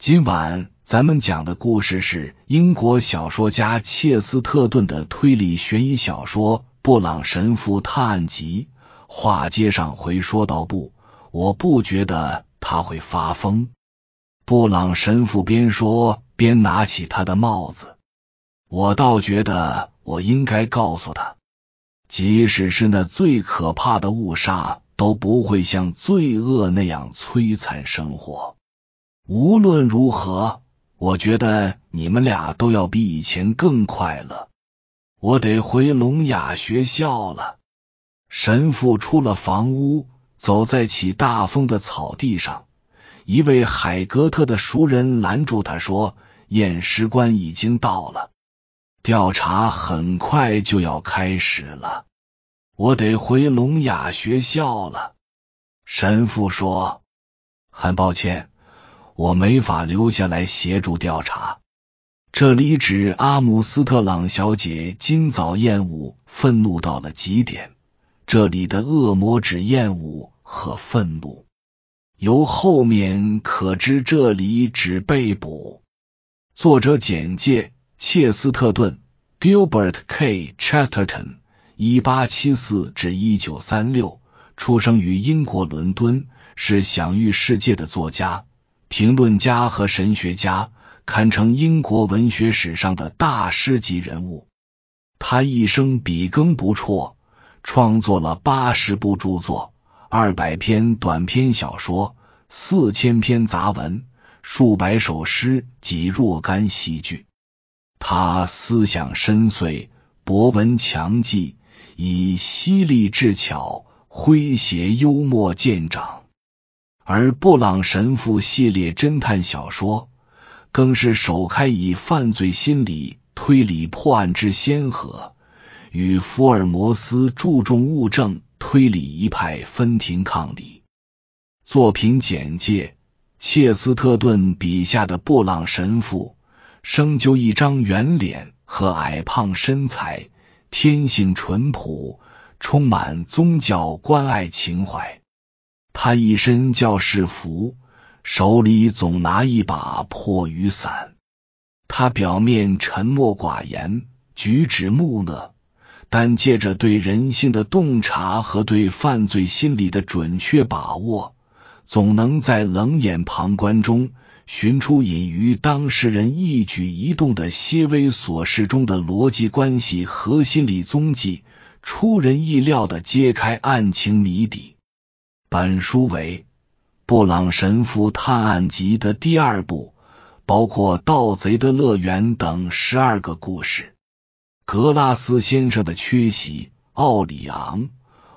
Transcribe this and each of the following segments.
今晚咱们讲的故事是英国小说家切斯特顿的推理悬疑小说《布朗神父探案集》。话接上回说到不，我不觉得他会发疯。布朗神父边说边拿起他的帽子，我倒觉得我应该告诉他，即使是那最可怕的误杀，都不会像罪恶那样摧残生活。无论如何，我觉得你们俩都要比以前更快乐。我得回聋哑学校了。神父出了房屋，走在起大风的草地上。一位海格特的熟人拦住他说：“验尸官已经到了，调查很快就要开始了。我得回聋哑学校了。”神父说：“很抱歉。”我没法留下来协助调查。这里指阿姆斯特朗小姐今早厌恶、愤怒到了极点。这里的恶魔指厌恶和愤怒。由后面可知，这里指被捕。作者简介：切斯特顿 （Gilbert K. Chesterton，一八七四至一九三六）出生于英国伦敦，是享誉世界的作家。评论家和神学家堪称英国文学史上的大师级人物。他一生笔耕不辍，创作了八十部著作、二百篇短篇小说、四千篇杂文、数百首诗及若干戏剧。他思想深邃，博闻强记，以犀利智巧、诙谐幽默见长。而布朗神父系列侦探小说更是首开以犯罪心理推理破案之先河，与福尔摩斯注重物证推理一派分庭抗礼。作品简介：切斯特顿笔下的布朗神父，生就一张圆脸和矮胖身材，天性淳朴，充满宗教关爱情怀。他一身教士服，手里总拿一把破雨伞。他表面沉默寡言，举止木讷，但借着对人性的洞察和对犯罪心理的准确把握，总能在冷眼旁观中寻出隐于当事人一举一动的些微琐事中的逻辑关系和心理踪迹，出人意料的揭开案情谜底。本书为布朗神父探案集的第二部，包括《盗贼的乐园》等十二个故事。格拉斯先生的缺席。奥里昂·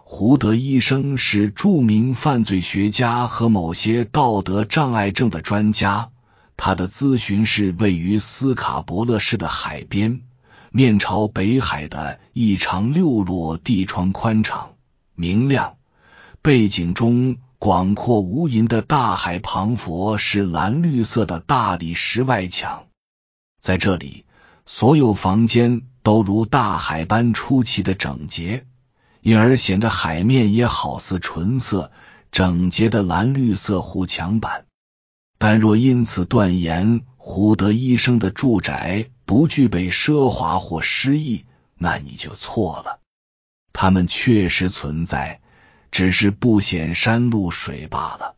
胡德医生是著名犯罪学家和某些道德障碍症的专家。他的咨询室位于斯卡伯勒市的海边，面朝北海的一长六落地窗宽敞明亮。背景中广阔无垠的大海旁，佛是蓝绿色的大理石外墙。在这里，所有房间都如大海般出奇的整洁，因而显得海面也好似纯色整洁的蓝绿色护墙板。但若因此断言胡德医生的住宅不具备奢华或诗意，那你就错了。他们确实存在。只是不显山露水罢了。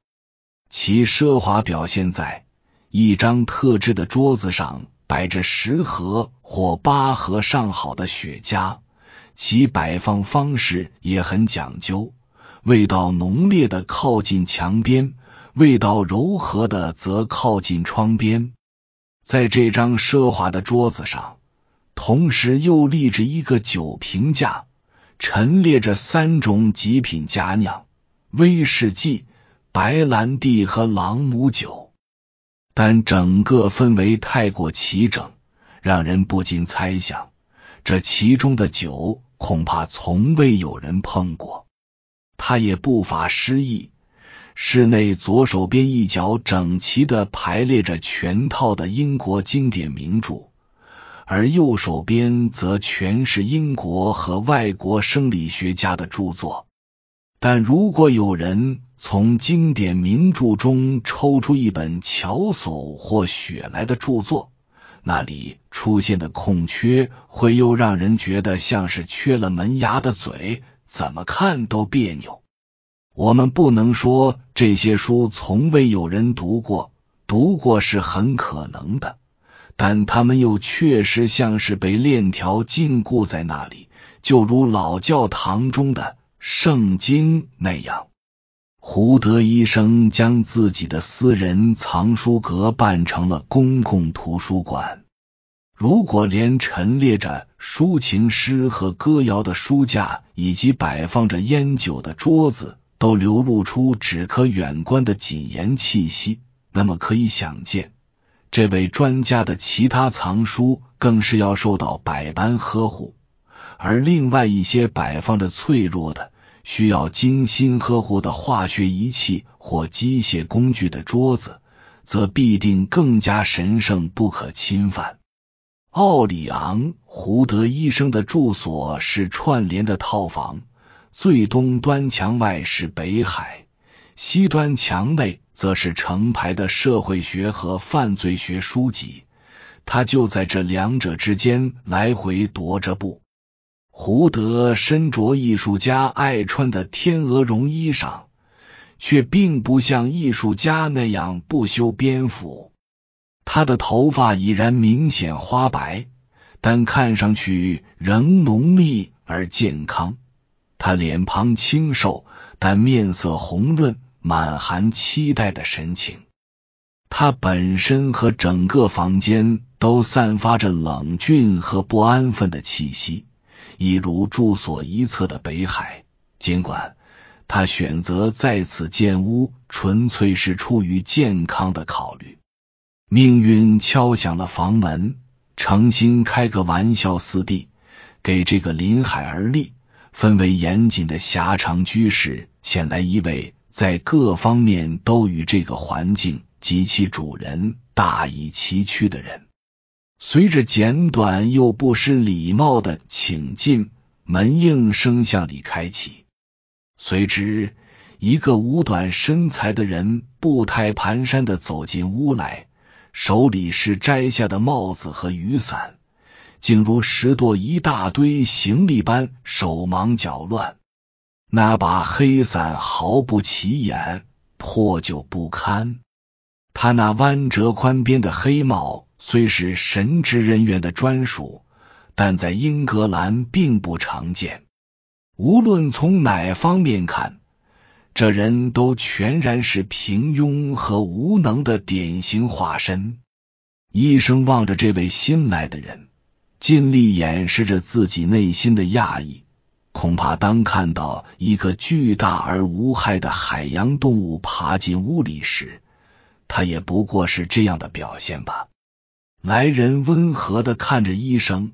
其奢华表现在一张特制的桌子上摆着十盒或八盒上好的雪茄，其摆放方式也很讲究，味道浓烈的靠近墙边，味道柔和的则靠近窗边。在这张奢华的桌子上，同时又立着一个酒瓶架。陈列着三种极品佳酿：威士忌、白兰地和朗姆酒，但整个氛围太过齐整，让人不禁猜想，这其中的酒恐怕从未有人碰过。他也不乏诗意，室内左手边一角整齐的排列着全套的英国经典名著。而右手边则全是英国和外国生理学家的著作，但如果有人从经典名著中抽出一本乔叟或雪莱的著作，那里出现的空缺会又让人觉得像是缺了门牙的嘴，怎么看都别扭。我们不能说这些书从未有人读过，读过是很可能的，但他们又确实像是被链条禁锢在那里，就如老教堂中的圣经那样。胡德医生将自己的私人藏书阁办成了公共图书馆。如果连陈列着抒情诗和歌谣的书架，以及摆放着烟酒的桌子，都流露出只可远观的谨严气息，那么可以想见，这位专家的其他藏书更是要受到百般呵护。而另外一些摆放着脆弱的。需要精心呵护的化学仪器或机械工具的桌子，则必定更加神圣不可侵犯。奥里昂·胡德医生的住所是串联的套房，最东端墙外是北海，西端墙内则是成排的社会学和犯罪学书籍。他就在这两者之间来回踱着步。胡德身着艺术家爱穿的天鹅绒衣裳，却并不像艺术家那样不修边幅。他的头发已然明显花白，但看上去仍浓密而健康。他脸庞清瘦，但面色红润，满含期待的神情。他本身和整个房间都散发着冷峻和不安分的气息。一如住所一侧的北海，尽管他选择在此建屋，纯粹是出于健康的考虑。命运敲响了房门，诚心开个玩笑似的，给这个临海而立、氛围严谨的狭长居室请来一位在各方面都与这个环境及其主人大异其趣的人。随着简短又不失礼貌的请进，门应声向里开启。随之，一个五短身材的人步态蹒跚的走进屋来，手里是摘下的帽子和雨伞，竟如拾掇一大堆行李般手忙脚乱。那把黑伞毫不起眼，破旧不堪。他那弯折宽边的黑帽。虽是神职人员的专属，但在英格兰并不常见。无论从哪方面看，这人都全然是平庸和无能的典型化身。医生望着这位新来的人，尽力掩饰着自己内心的讶异。恐怕当看到一个巨大而无害的海洋动物爬进屋里时，他也不过是这样的表现吧。来人温和的看着医生，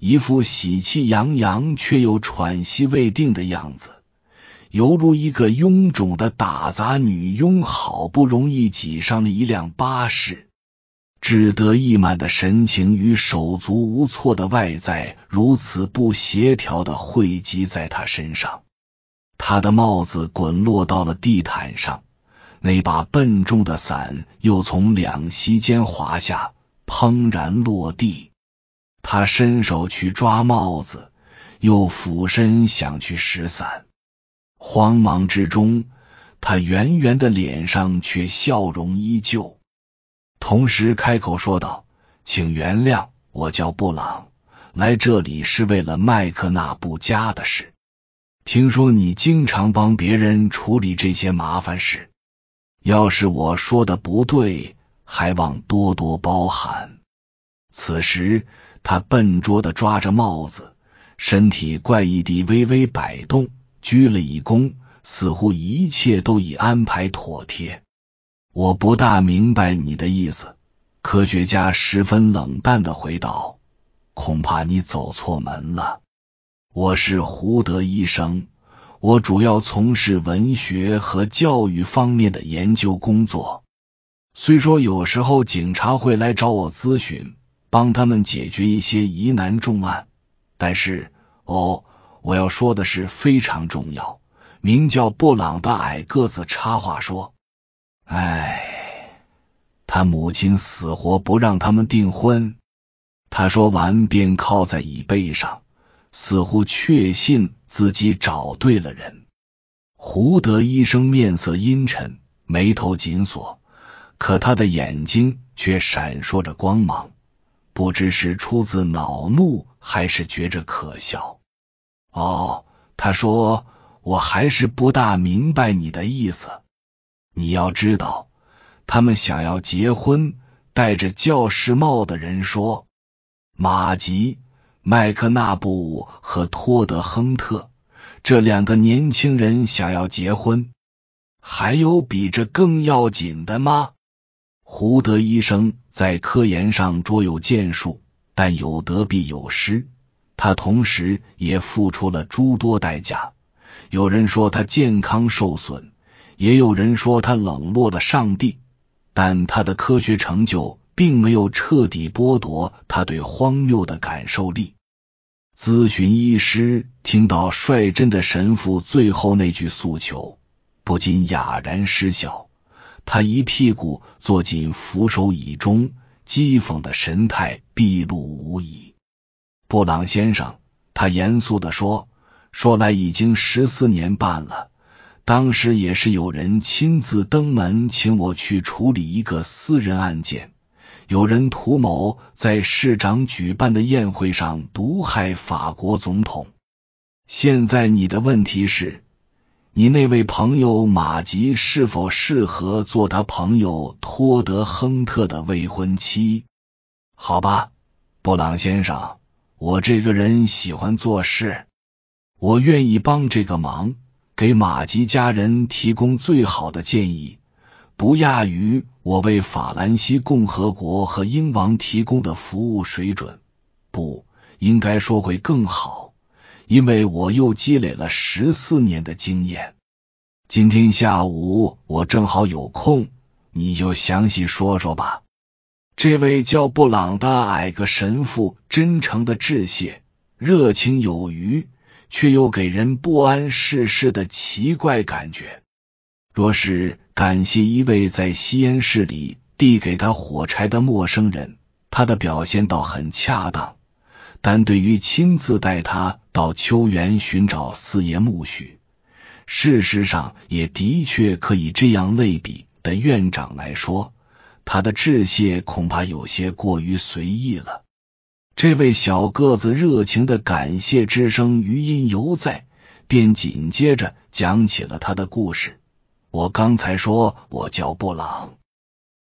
一副喜气洋洋却又喘息未定的样子，犹如一个臃肿的打杂女佣好不容易挤上了一辆巴士，志得意满的神情与手足无措的外在如此不协调的汇集在他身上。他的帽子滚落到了地毯上，那把笨重的伞又从两膝间滑下。砰然落地，他伸手去抓帽子，又俯身想去拾伞。慌忙之中，他圆圆的脸上却笑容依旧，同时开口说道：“请原谅，我叫布朗，来这里是为了麦克纳布家的事。听说你经常帮别人处理这些麻烦事，要是我说的不对。”还望多多包涵。此时，他笨拙的抓着帽子，身体怪异地微微摆动，鞠了一躬，似乎一切都已安排妥帖。我不大明白你的意思，科学家十分冷淡的回道：“恐怕你走错门了。我是胡德医生，我主要从事文学和教育方面的研究工作。”虽说有时候警察会来找我咨询，帮他们解决一些疑难重案，但是哦，我要说的是非常重要，名叫布朗的矮个子插话说：“哎，他母亲死活不让他们订婚。”他说完便靠在椅背上，似乎确信自己找对了人。胡德医生面色阴沉，眉头紧锁，可他的眼睛却闪烁着光芒，不知是出自恼怒还是觉着可笑。哦，他说。我还是不大明白你的意思。你要知道，他们想要结婚。戴着教师帽的人说：“马吉、麦克纳布和托德亨特这两个年轻人想要结婚。还有比这更要紧的吗？”胡德医生在科研上卓有建树，但有得必有失。他同时也付出了诸多代价。有人说他健康受损，也有人说他冷落了上帝，但他的科学成就并没有彻底剥夺他对荒谬的感受力。咨询医师听到率真的神父最后那句诉求，不禁哑然失笑。他一屁股坐进扶手椅中，讥讽的神态毕露无遗。布朗先生，他严肃的说。说来已经十四年半了，当时也是有人亲自登门请我去处理一个私人案件，有人图谋在市长举办的宴会上毒害法国总统。现在你的问题是，你那位朋友马吉是否适合做他朋友托德亨特的未婚妻？好吧，布朗先生，我这个人喜欢做事。我愿意帮这个忙，给马吉家人提供最好的建议，不亚于我为法兰西共和国和英王提供的服务水准。不应该说会更好，因为我又积累了十四年的经验。今天下午我正好有空，你就详细说说吧。这位叫布朗的矮个神父真诚的致谢，热情有余。却又给人不谙世事的奇怪感觉。若是感谢一位在吸烟室里递给他火柴的陌生人，他的表现倒很恰当；但对于亲自带他到秋园寻找四叶苜蓿，事实上也的确可以这样类比的院长来说，他的致谢恐怕有些过于随意了。这位小个子热情的感谢之声余音犹在，便紧接着讲起了他的故事。我刚才说我叫布朗。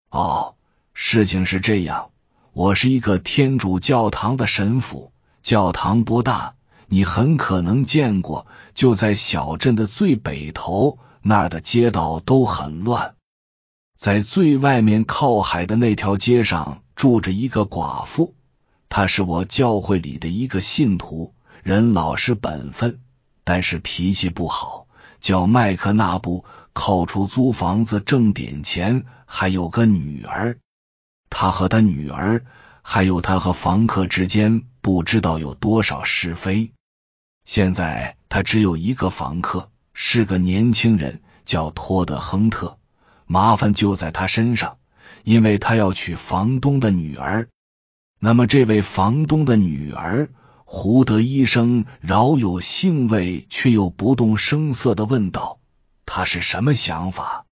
哦，事情是这样，我是一个天主教堂的神父，教堂不大，你很可能见过，就在小镇的最北头，那儿的街道都很乱。在最外面靠海的那条街上，住着一个寡妇。他是我教会里的一个信徒，人老实本分，但是脾气不好。叫麦克纳布，扣除租房子挣点钱，还有个女儿。他和他女儿，还有他和房客之间，不知道有多少是非。现在他只有一个房客，是个年轻人，叫托德亨特。麻烦就在他身上，因为他要娶房东的女儿。那么，这位房东的女儿胡德医生饶有兴味却又不动声色的问道：“她是什么想法？”“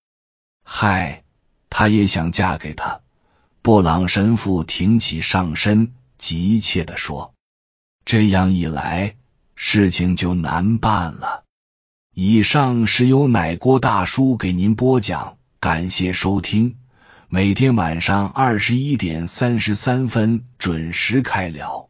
嗨，她也想嫁给他。”布朗神父挺起上身，急切的说：“这样一来，事情就难办了。”以上是由奶锅大叔给您播讲，感谢收听。每天晚上二十一点三十三分准时开聊。